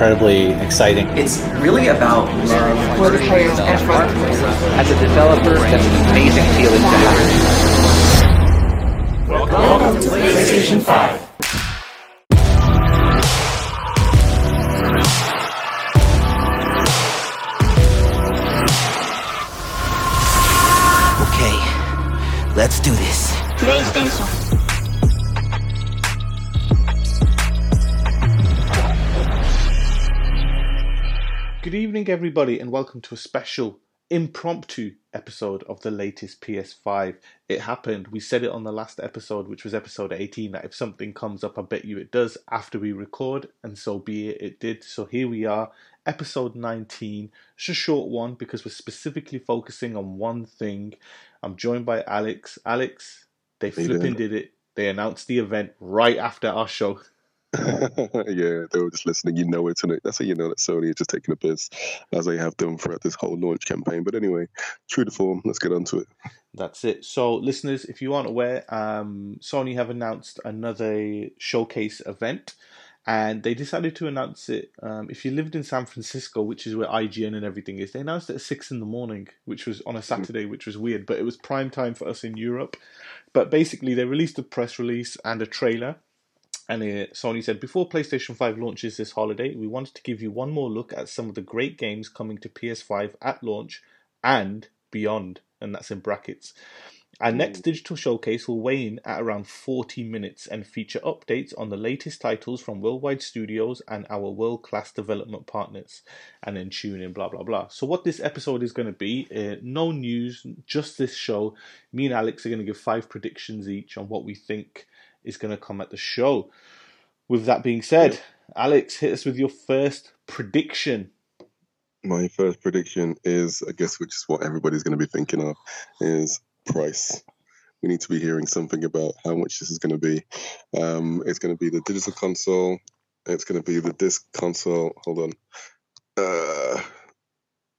incredibly exciting. It's really about love for the players and for the players. As a developer, that's an amazing feeling to have. Welcome to PlayStation 5. Okay, let's do this. PlayStation. Good evening, everybody, and welcome to a special impromptu episode of the latest PS5. It happened. We said it on the last episode, which was episode 18, that if something comes up, I bet you it does after we record, and so be it, it did. So here we are, episode 19. It's a short one because we're specifically focusing on one thing. I'm joined by Alex. Alex, they flipping did it. They announced the event right after our show. yeah, they were just listening. You know it, and that's how you know that Sony are just taking a piss, as they have done throughout this whole launch campaign. But anyway, true to form. Let's get on to it. That's it. So, listeners, if you aren't aware, um, Sony have announced another showcase event, and they decided to announce it. Um, if you lived in San Francisco, which is where IGN and everything is, they announced it at six in the morning, which was on a Saturday, which was weird, but it was prime time for us in Europe. But basically, they released a press release and a trailer. And uh, Sony said, before PlayStation 5 launches this holiday, we wanted to give you one more look at some of the great games coming to PS5 at launch and beyond. And that's in brackets. Our next digital showcase will weigh in at around 40 minutes and feature updates on the latest titles from Worldwide Studios and our world class development partners, and then tune in, blah, blah, blah. So, what this episode is going to be uh, no news, just this show. Me and Alex are going to give five predictions each on what we think is going to come at the show. With that being said, Alex, hit us with your first prediction. My first prediction is, I guess, which is what everybody's going to be thinking of, is price. We need to be hearing something about how much this is going to be. Um, it's going to be the digital console. It's going to be the disc console. Hold on. Uh,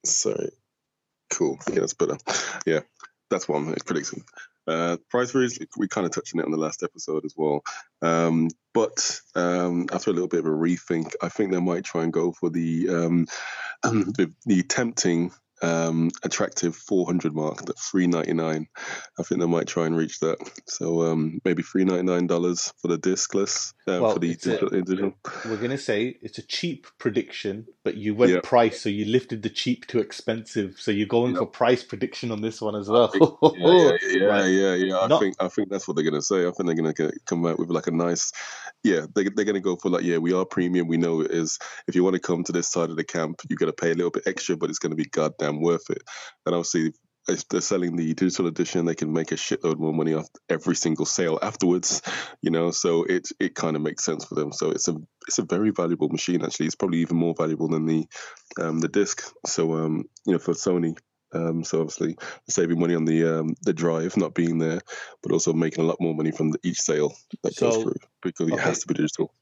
sorry. Cool. Yeah, that's better. Yeah, that's I'm predicting. Uh, price range, we kind of touched on it on the last episode as well. Um, but um, after a little bit of a rethink, I think they might try and go for the um, the, the tempting, um, attractive 400 mark, the 399. I think they might try and reach that. So um, maybe 399 dollars for the discless uh, Well, for the it's a- digital. digital. We're going to say it's a cheap prediction, but you went Yeah. price, so you lifted the cheap to expensive. So you're going for price prediction on this one as well. yeah, yeah, yeah, Right. yeah, yeah. I Not- think I think that's what they're gonna say. I think they're gonna get, come out with like a nice, yeah. They they're gonna go for like, yeah, we are premium. We know it is. If you want to come to this side of the camp, you got to pay a little bit extra, but it's gonna be goddamn worth it. And obviously, if they're selling the digital edition, they can make a shitload more money off every single sale afterwards. You know, so it it kind of makes sense for them. So it's a it's a very valuable machine. Actually, it's probably even more valuable than the um the disc. So um you know for Sony. Um, so obviously saving money on the um, the drive not being there, but also making a lot more money from the, each sale that goes through because it has to be digital.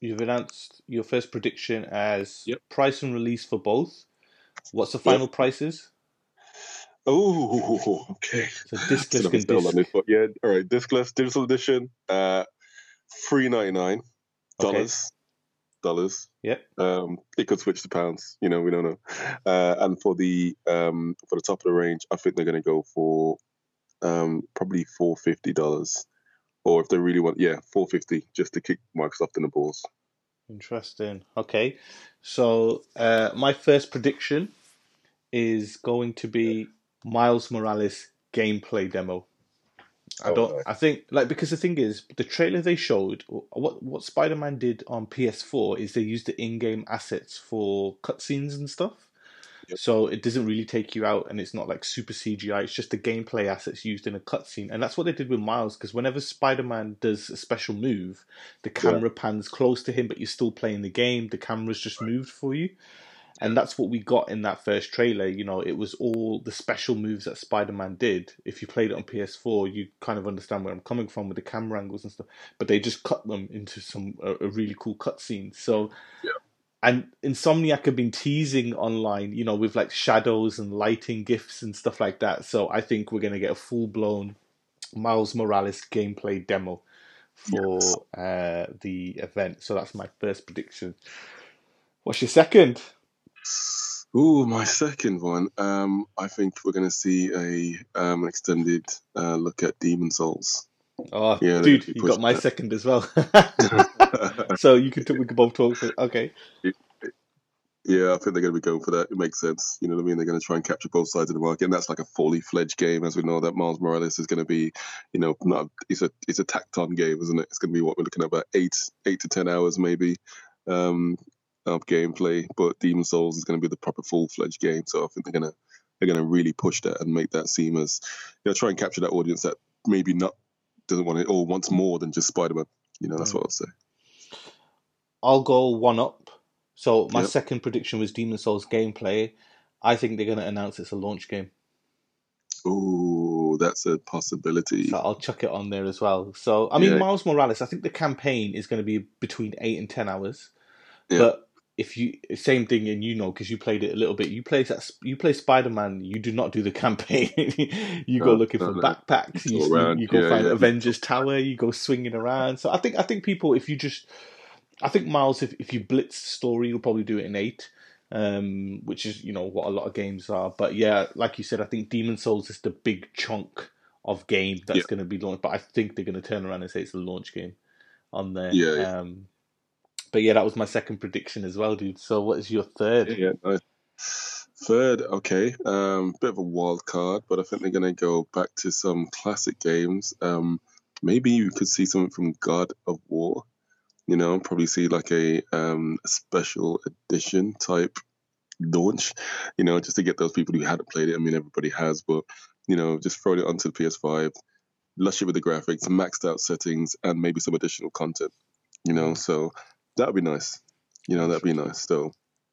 You've announced your first prediction as Yep. price and release for both. What's the final prices? Oh, okay. So Still discless haven't can settled on this, but yeah, all right. Discless digital edition, uh, three ninety nine Okay. Dollars. Yep. Um, it could switch to pounds. You know, we don't know. Uh, and for the um for the top of the range, I think they're going to go for um probably four fifty dollars, or if they really want, yeah, four fifty just to kick Microsoft in the balls. Interesting. Okay. So uh, my first prediction is going to be Miles Morales gameplay demo. I Oh, don't. nice. I think like because the thing is, the trailer they showed, what what Spider Man did on PS4 is they used the in-game assets for cutscenes and stuff. Yep. So it doesn't really take you out, and it's not like super CGI. It's just the gameplay assets used in a cutscene, and that's what they did with Miles. Because whenever Spider Man does a special move, the camera pans close to him, but you're still playing the game. The camera's just moved for you. And that's what we got in that first trailer. You know, it was all the special moves that Spider Man did. If you played it on PS4, you kind of understand where I'm coming from with the camera angles and stuff. But they just cut them into some a, a really cool cutscene. So, Yeah. and Insomniac have been teasing online, you know, with like shadows and lighting gifs and stuff like that. So I think we're gonna get a full blown Miles Morales gameplay demo for Yes. uh, the event. So that's my first prediction. What's your second? Ooh, my second one. Um, I think we're going to see a um, an extended uh, look at Demon Souls. Oh, Yeah, dude, you got my that. second as well. so you can we can both talk. For, okay. Yeah, I think they're going to be going for that. It makes sense. You know what I mean? They're going to try and capture both sides of the market, and that's like a fully fledged game, as we know that Miles Morales is going to be, you know, not it's a it's a tacked on game, isn't it? It's going to be what we're looking at about eight eight to ten hours maybe um, of gameplay, but Demon Souls is going to be the proper full fledged game. So I think they're going to they're going to really push that and make that seem as you know try and capture that audience that maybe not doesn't want it or wants more than just Spider Man. You know, that's mm. what I'll say. I'll go one up. So my Yep. second prediction was Demon Souls gameplay. I think they're going to announce it's a launch game. Ooh, that's a possibility. So I'll chuck it on there as well. So I mean, Yeah. Miles Morales. I think the campaign is going to be between eight and ten hours. Yeah. But if you same thing, and you know because you played it a little bit. You play that. You play Spider Man. You do not do the campaign. you go No, looking no, for no. backpacks. You, you go yeah, find yeah. Avengers Tower. You go swinging around. So I think I think people if you just I think Miles if if you blitz the story, you'll probably do it in eight. Um, which is you know what a lot of games are, but yeah, like you said, I think Demon Souls is the big chunk of game that's Yeah. going to be launched. But I think they're going to turn around and say it's a launch game on there. Yeah, yeah. Um, but yeah, that was my second prediction as well, dude. So what is your third? Yeah, yeah. Third, okay, um, bit of a wild card, but I think they're going to go back to some classic games. Um, maybe you could see something from God of War. You know, probably see like a um, special edition type launch. You know, just to get those people who hadn't played it. I mean, everybody has, but you know, just throw it onto the PS5, lush it with the graphics, maxed out settings, and maybe some additional content. You know, so that would be nice. You know, that'd be nice. So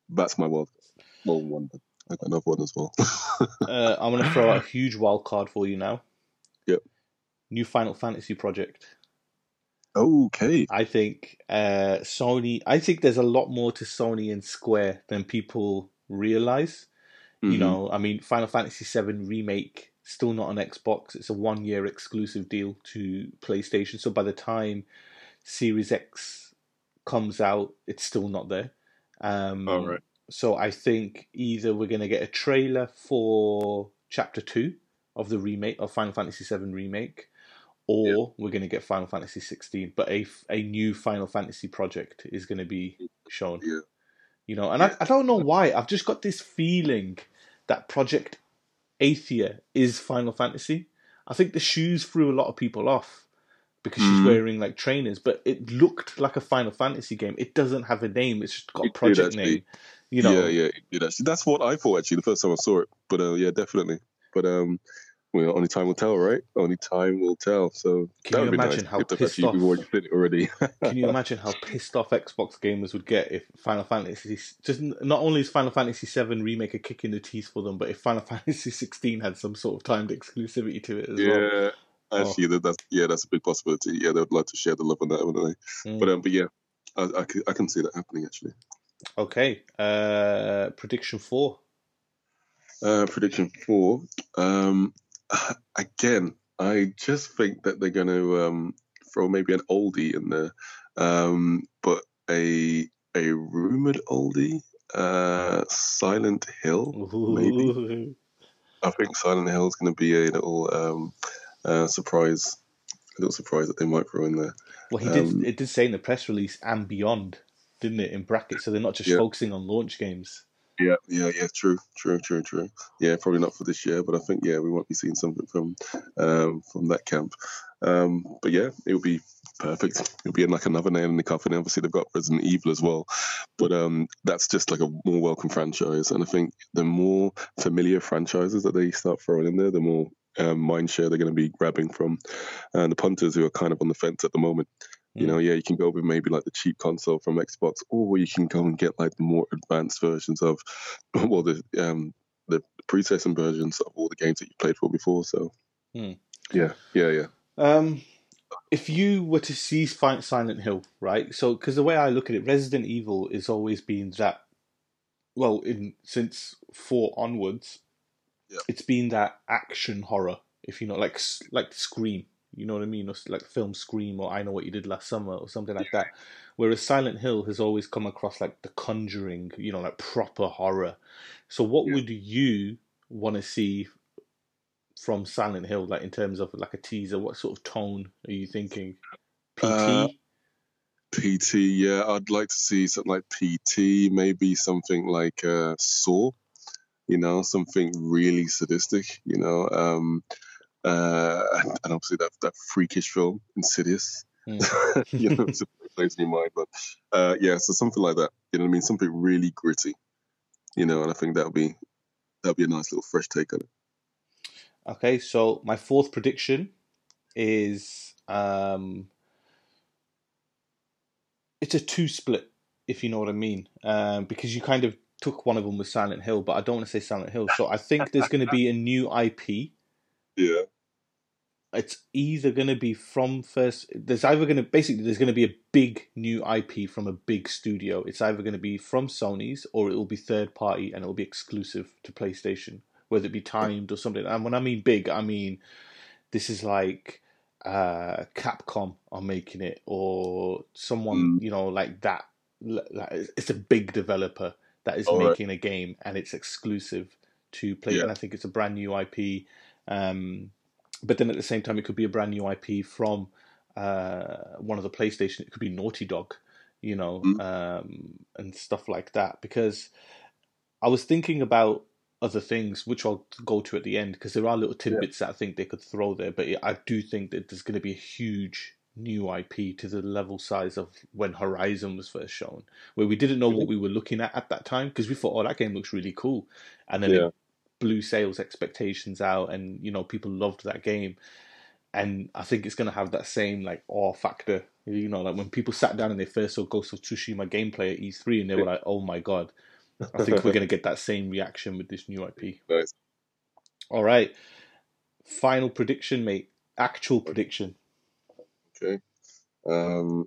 that's my wild well one. but I got another one as well. Uh, I'm going to throw out a huge wild card for you now. Yep. New Final Fantasy project. okay. I think uh, Sony. I think there's a lot more to Sony and Square than people realize. You Mhm. know, I mean, Final Fantasy VII remake still not on Xbox. It's a one year exclusive deal to PlayStation. So by the time Series X comes out, it's still not there. Um, All right. So I think either we're going to get a trailer for Chapter Two of the remake of Final Fantasy VII remake, or Yeah. we're going to get Final Fantasy 16. But a a new Final Fantasy project is going to be shown. Yeah. You know, and I, I don't know why. I've just got this feeling that Project Athia is Final Fantasy. I think the shoes threw a lot of people off because she's Mm. wearing like trainers, but it looked like a Final Fantasy game. It doesn't have a name. It's just got a project name. You know, Yeah, yeah, it did actually. That's what I thought actually the first time I saw it. But uh, yeah, definitely. But um, well, only time will tell, right? Only time will tell. So Can you imagine nice how pissed off- already seen it already. Can you imagine how pissed off Xbox gamers would get if Final Fantasy just not only is Final Fantasy VII remake a kick in the teeth for them, but if Final Fantasy 16 had some sort of timed exclusivity to it as well. Actually, that, that's yeah, that's a big possibility. Yeah, they would like to share the love on that, wouldn't they? Mm. But um, but yeah, I, I, can, I can see that happening actually. Okay, uh, prediction four. Uh, prediction four. Um, again, I just think that they're going to um, throw maybe an oldie in there, um, but a a rumored oldie, uh, Silent Hill. Maybe. I think Silent Hill is going to be a little um, uh, surprise, a little surprise that they might throw in there. Well, he Um, did. It did say in the press release and beyond, didn't it? In brackets, so they're not just Yeah. focusing on launch games. Yeah, yeah, yeah. True, true, true, true. Yeah, probably not for this year, but I think yeah, we might be seeing something from um, from that camp. Um, but yeah, it'll be perfect. It'll be in like another nail in the coffin. Obviously, they've got Resident Evil as well, but um, that's just like a more welcome franchise. And I think the more familiar franchises that they start throwing in there, the more um, mind share they're going to be grabbing from and the punters who are kind of on the fence at the moment. You know, yeah, you can go with maybe like the cheap console from Xbox, or you can go and get like the more advanced versions of, well, the um the pre-season versions of all the games that you played for before. So, Hmm. yeah, yeah, yeah. Um, if you were to see Silent Hill, right? So, because the way I look at it, Resident Evil has always been that. Well, in since four onwards, Yeah. it's been that action horror. If you know, like like Scream, You know what I mean? Or like film Scream or I Know What You Did Last Summer or something like that. Whereas Silent Hill has always come across like The Conjuring, you know, like proper horror. So what Yeah. would you want to see from Silent Hill, like in terms of like a teaser? What sort of tone are you thinking? PT? Uh, PT, yeah, I'd like to see something like PT, maybe something like uh, Saw, you know, something really sadistic, you know, um, uh, and and obviously that that freakish film, Insidious, Hmm. you know, it's plays in your mind, but uh, yeah, so something like that, you know what I mean, something really gritty, you know, and I think that'll be that'll be a nice little fresh take on it. Okay, so my fourth prediction is um it's a two split, if you know what I mean. Um, because you kind of took one of them with Silent Hill, but I don't want to say Silent Hill. So I think there's going to be a new IP. Yeah, It's either going to be from first. There's either going to basically there's going to be a big new IP from a big studio. It's either going to be from Sony's or it will be third party and it will be exclusive to PlayStation, whether it be timed or something. And when I mean big, I mean this is like uh Capcom are making it or someone you know like that. Like it's a big developer that is All right. making a game and it's exclusive to play. Yeah. And I think it's a brand new IP. Um, but then at the same time, it could be a brand new IP from uh, one of the PlayStation. It could be Naughty Dog, you know, Mm. um, and stuff like that. Because I was thinking about other things, which I'll go to at the end, because there are little tidbits that I think they could throw there. But I do think that there's going to be a huge new IP to the level size of when Horizon was first shown, where we didn't know what mm-hmm. we were looking at at that time because we thought, oh, that game looks really cool, and then Yeah. it blew sales expectations out, and you know people loved that game. And I think it's going to have that same like awe factor. You know, like when people sat down and they first saw Ghost of Tsushima gameplay at E3, and they were like, "Oh my god!" I think we're going to get that same reaction with this new IP. nice. All right, final prediction, mate. Actual prediction. Okay. Um,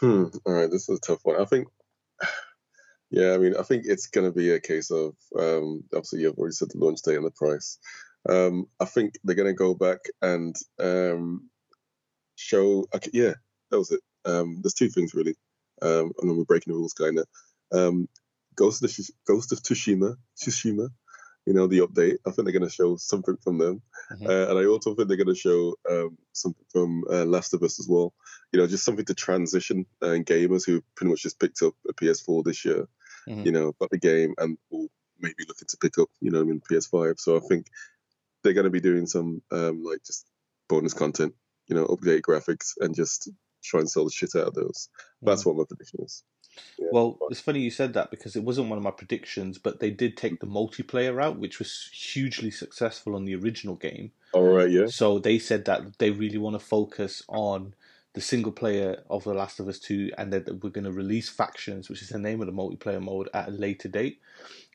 hmm. All right. This is a tough one. I think. Yeah, I mean, I think it's going to be a case of um, obviously you've already said the launch date and the price. Um, I think they're going to go back and um, show. Okay, yeah, that was it. Um, there's two things really, um, and then we're breaking the rules, kind of. Um, Ghost of Ghost of Tsushima, Tsushima. You know the update. I think they're going to show something from them. Mhm. Uh, and I also think they're going to show um, something from uh, Last of Us as well. You know, just something to transition uh, gamers who pretty much just picked up a PS4 this year. Mhm. You know, got the game and will maybe looking to pick up. You know, I mean PS5. So I think they're going to be doing some um, like just bonus content. You know, update graphics and just try and sell the shit out of those. That's what my prediction is. Yeah, Well, it's funny you said that because it wasn't one of my predictions, but they did take the multiplayer route, which was hugely successful on the original game. all right, yeah, So they said that they really want to focus on the single player of The Last of Us 2 and that we're going to release Factions, which is the name of the multiplayer mode, at a later date.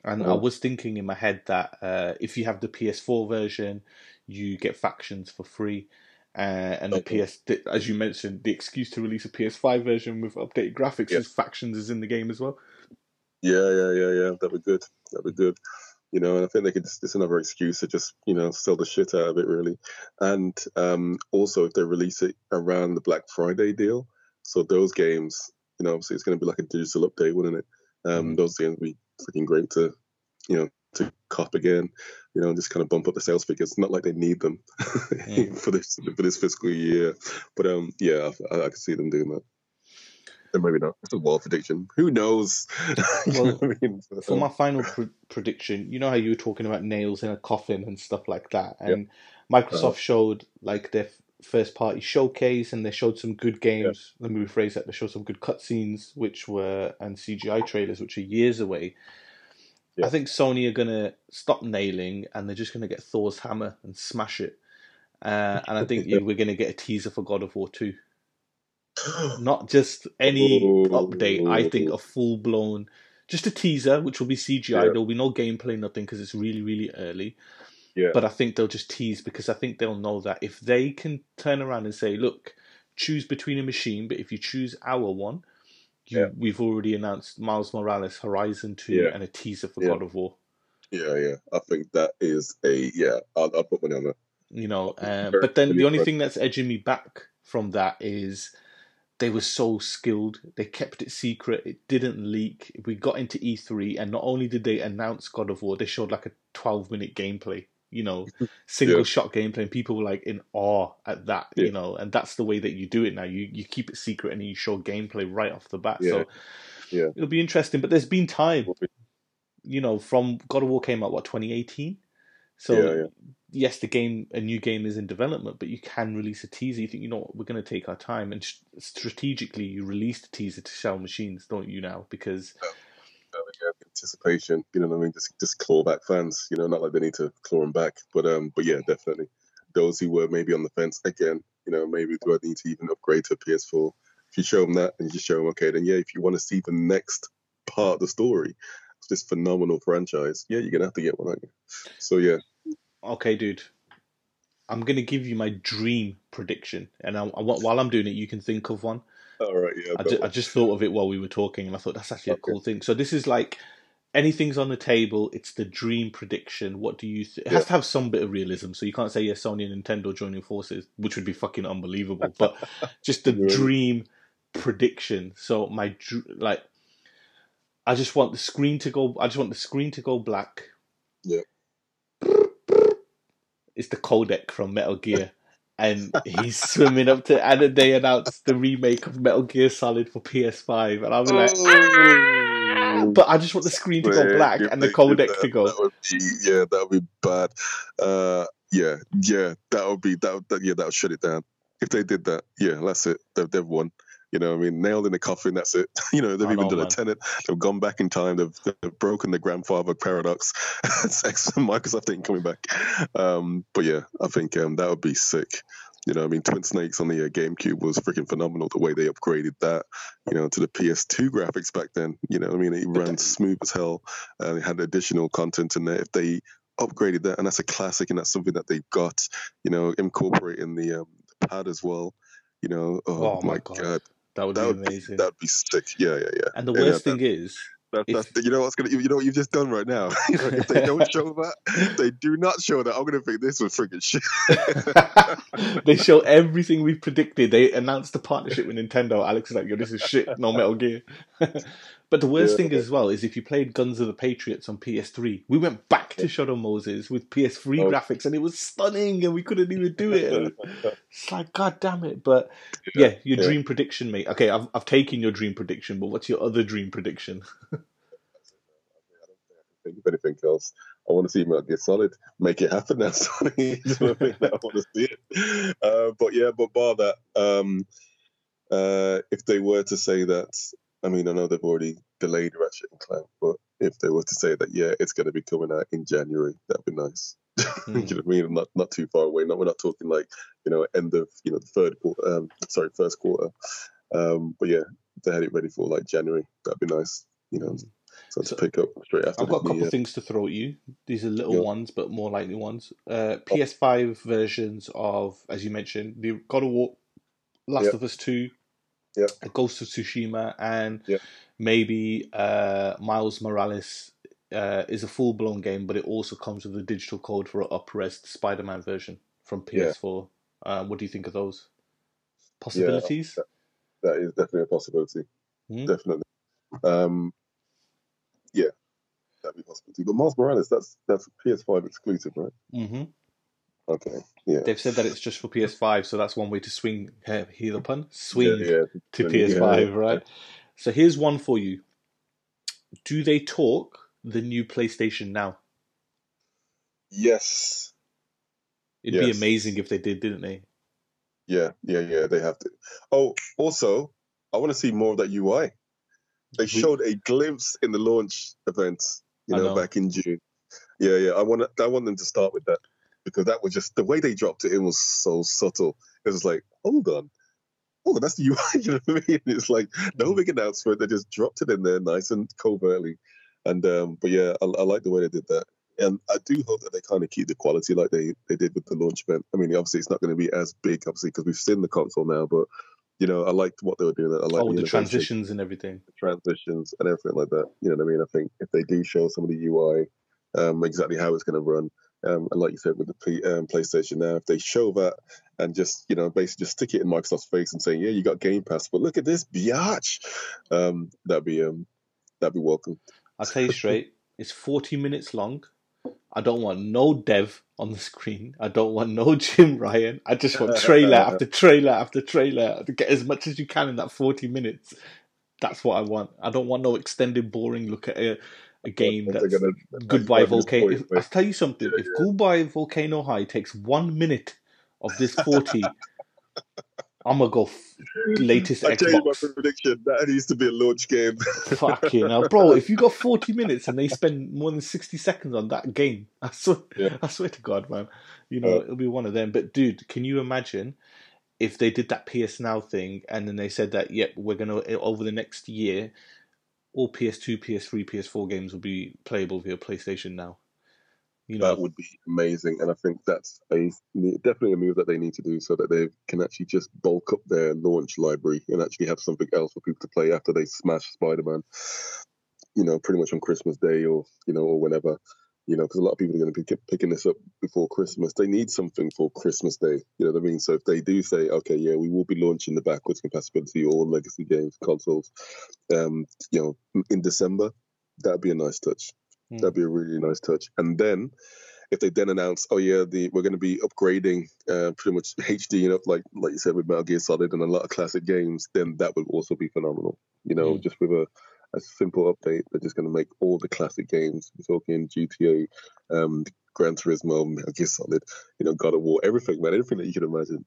And I Oh. was thinking in my head that uh, if you have the PS4 version, you get Factions for free. Uh, and the Okay. PS, as you mentioned, the excuse to release a PS5 version with updated graphics Yeah. is Factions is in the game as well. Yeah, yeah, yeah, yeah. That'd be good. That'd be good. You know, and I think they could. It's another excuse to just you know sell the shit out of it, really. And um, also, if they release it around the Black Friday deal, so those games, you know, obviously it's going to be like a digital update, wouldn't it? Um, Mhm. Those games would be freaking great to, you know, to cop again. You know, and just kind of bump up the sales figures. Not like they need them Mm. for this for this fiscal year, but um, yeah, I, I could see them doing that. And maybe not. It's a wild prediction. Who knows? Well, I mean? For my final pr- prediction, you know how you were talking about nails in a coffin and stuff like that, and Microsoft Uh-huh. showed like their first party showcase, and they showed some good games. Let me rephrase that: they showed some good cutscenes, which were and CGI trailers, which are years away. Yeah. I think Sony are gonna stop nailing, and they're just gonna get Thor's hammer and smash it. Uh, and I think we're gonna get a teaser for God of War Two not just any Oh. update. I think a full blown, just a teaser, which will be CGI. Yeah. There'll be no gameplay, nothing, because it's really, really early. Yeah. But I think they'll just tease because I think they'll know that if they can turn around and say, "Look, choose between a machine, but if you choose our one, you, Yeah. we've already announced Miles Morales, Horizon Two, Yeah. and a teaser for Yeah. God of War." Yeah, yeah. I think that is a yeah. I'll, I'll put money on that. you know. Um, very but then the only thing that's edging me back from that is they were so skilled. They kept it secret. It didn't leak. We got into E3, and not only did they announce God of War, they showed like a 12 minute gameplay. You know, single Yeah. shot gameplay, and people were like in awe at that. You know, and that's the way that you do it now. You you keep it secret and you show gameplay right off the bat. Yeah. So Yeah. it'll be interesting. But there's been time you know, from God of War came out what 2018. So Yeah, yeah. yes, the game, a new game is in development, but you can release a teaser. You think, you know, what, we're going to take our time, and sh- strategically, you release the teaser to sell machines, don't you now? Because uh, yeah, anticipation. You know what I mean? Just just claw back fans. You know, not like they need to claw them back, but um, but yeah, definitely. Those who were maybe on the fence again, you know, maybe do I need to even upgrade to a PS4? If you show them that and you just show them, okay, then yeah, if you want to see the next part of the story, it's this phenomenal franchise. Yeah, you're gonna have to get one, aren't you? So yeah, okay, dude, I'm to give you my dream prediction, and I, I, while I'm doing it, you can think of one. All right, yeah. I, ju- I just thought of it while we were talking, and I thought that's actually a cool thing. So this is like anything's on the table. It's the dream prediction. What do you? Th- it Yeah. has to have some bit of realism. So you can't say yes, Sony and Nintendo joining forces, which would be fucking unbelievable. But just the Right. dream prediction. So my dr- like, I just want the screen to go. I just want the screen to go black. Yeah. It's the codec from Metal Gear. And he's swimming up to, and they announced the remake of Metal Gear Solid for PS5, and I was like, "Ah!" but I just want the screen to go black and the codec to go. That would be, yeah, that would be bad. Uh, yeah, yeah, that would be that. would- that yeah, that would shut it down. If they did that, yeah, that's it. They've, they've won. You know, I mean, nailed in the coffin. That's it. You know, they've I even know, done man. a tenant. They've gone back in time. They've, they've broken the grandfather paradox. it's excellent. Microsoft ain't coming back. Um, but yeah, I think um, that would be sick. You know, I mean, Twin Snakes on the uh, GameCube was freaking phenomenal. The way they upgraded that, you know, to the PS2 graphics back then. You know, I mean, it ran smooth as hell. And it had additional content in there. If they upgraded that, and that's a classic, and that's something that they've got. You know, incorporating the um, pad as well. You know, oh, Oh my my God. god, That would that be would be amazing. that'd be sick. Yeah, yeah, yeah. and the Yeah, worst that- thing is, That, If- you know what's gonna, you know what you've just done right now. You know, if they don't show that, if they do not show that. I'm gonna think this was freaking shit. they show everything we predicted. They announced the partnership with Nintendo. Alex is like, "Yo, this is shit. No Metal Gear." But the worst Yeah. thing as well is if you played Guns of the Patriots on PS3, we went back to Shadow Moses with PS3 Oh. graphics, and it was stunning, and we couldn't even do it. It's like, god damn it! But yeah, your yeah. dream prediction, mate. Okay, I've I've taken your dream prediction, but what's your other dream prediction? think of anything else. I want to see Metal Gear Solid. Make it happen now, that I want to see it. Uh, but yeah, but bar that, um, uh, if they were to say that, I mean, I know they've already delayed Ratchet and Clank, but if they were to say that, yeah, it's going to be coming out in January, that'd be nice. Hmm. you know what I mean? Not not too far away. Not we're not talking like you know end of you know the third quarter. Um, sorry, first quarter. Um, but yeah, they had it ready for like January. That'd be nice. You know, so to pick up straight after. I've got a couple year. things to throw at you. These are little Yeah. ones, but more likely ones. Uh, PS5 versions of, as you mentioned, the God of War, Last Yeah. of Us Two, Yeah. Ghost of Tsushima, and Yeah. maybe uh, Miles Morales uh, is a full blown game, but it also comes with a digital code for an up-res Spider Man version from PS4. Uh, what do you think of those possibilities? that is definitely a possibility. Hmm. Definitely. Um, yeah, that'd be a possibility. But Miles Morales, that's that's PS5 exclusive, right? hmm Okay. Yeah. They've said that it's just for PS5, so that's one way to swing. Uh, hear the pun? Swing. Yeah, yeah. to PS5, right? So here's one for you. Do they talk the new PlayStation now? Yes. It'd be amazing if they did, didn't they? Yeah, yeah, yeah. They have to. Oh, also, I want to see more of that UI. They We- showed a glimpse in the launch event, you know, know. back in June. Yeah, yeah. I want I want them to start with that because that was just the way they dropped it. It was so subtle. It was like, hold on, oh, that's the UI. You know what I mean? It's like no big announcement. They just dropped it in there, nice and covertly. And um, but yeah, I, I like the way they did that. And I do hope that they kind of keep the quality like they, they did with the launch event. I mean, obviously it's not going to be as big, obviously, because we've seen the console now. But you know, I liked what they were doing. I like oh, the innovation, transitions and everything. the transitions, and everything like that. You know what I mean? I think if they do show some of the UI, um, exactly how it's going to run, Um, and like you said with the P, um, PlayStation now, if they show that and just you know basically just stick it in Microsoft's face and say, yeah, you got Game Pass, but look at this biatch, um, that'd be um, that'd be welcome. I'll tell you straight, it's 40 minutes long. I don't want no dev on the screen. I don't want no Jim Ryan. I just want trailer after trailer after trailer to get as much as you can in that 40 minutes. That's what I want. I don't want no extended, boring look at a, a game They're that's gonna- Goodbye Volcano. If, I'll tell you something. If Goodbye Volcano High takes one minute of this 40, I'm to go f- latest I tell you my prediction. That needs to be a launch game. Fucking hell, bro! If you got forty minutes and they spend more than sixty seconds on that game, I swear, Yeah. I swear to God, man, you know Uh, it'll be one of them. But dude, can you imagine if they did that PS Now thing and then they said that, yep, we're gonna over the next year, all PS2, PS3, PS4 games will be playable via PlayStation Now. You know, that would be amazing, and I think that's a definitely a move that they need to do so that they can actually just bulk up their launch library and actually have something else for people to play after they smash Spider-Man. You know, pretty much on Christmas Day or you know or whenever. You know, because a lot of people are going to be pick- picking this up before Christmas. They need something for Christmas Day. You know what I mean? So if they do say, okay, yeah, we will be launching the backwards compatibility all legacy games consoles, um, you know, in December, that'd be a nice touch. Hmm. That'd be a really nice touch. And then if they then announce, oh yeah, the we're going to be upgrading uh, pretty much HD enough, like like you said with Metal Gear Solid and a lot of classic games, then that would also be phenomenal. You know, Mm. just with a, a simple update, they're just going to make all the classic games. We're talking GTA, um, Gran Turismo, Metal Gear Solid, you know, God of War, everything, man, everything that you can imagine.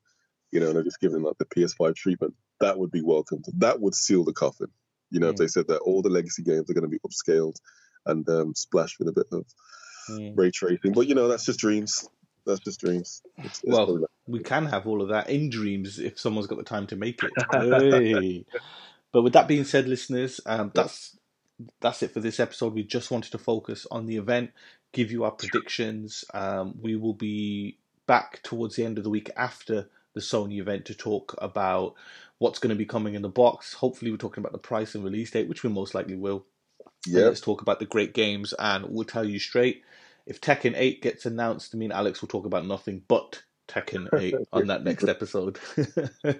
You know, and they're just giving like the PS5 treatment. That would be welcomed. That would seal the coffin. You know, if Mm. they said that all the legacy games are going to be upscaled and um, splashed with a bit of Mm. ray tracing. But you know, that's just dreams. That's just dreams. It's, it's Well, we can have all of that in dreams if someone's got the time to make it. Hey. But with that being said, listeners, um, that's that's it for this episode. We just wanted to focus on the event, give you our predictions. Um, we will be back towards the end of the week after the Sony event to talk about what's going to be coming in the box. Hopefully, we're talking about the price and release date, which we most likely will. Yeah. let's talk about the great games, and we'll tell you straight. If Tekken 8 gets announced, me and Alex will talk about nothing but Tekken 8 on that next episode.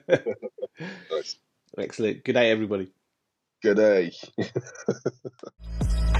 Nice. Excellent. Good day, everybody. Good day.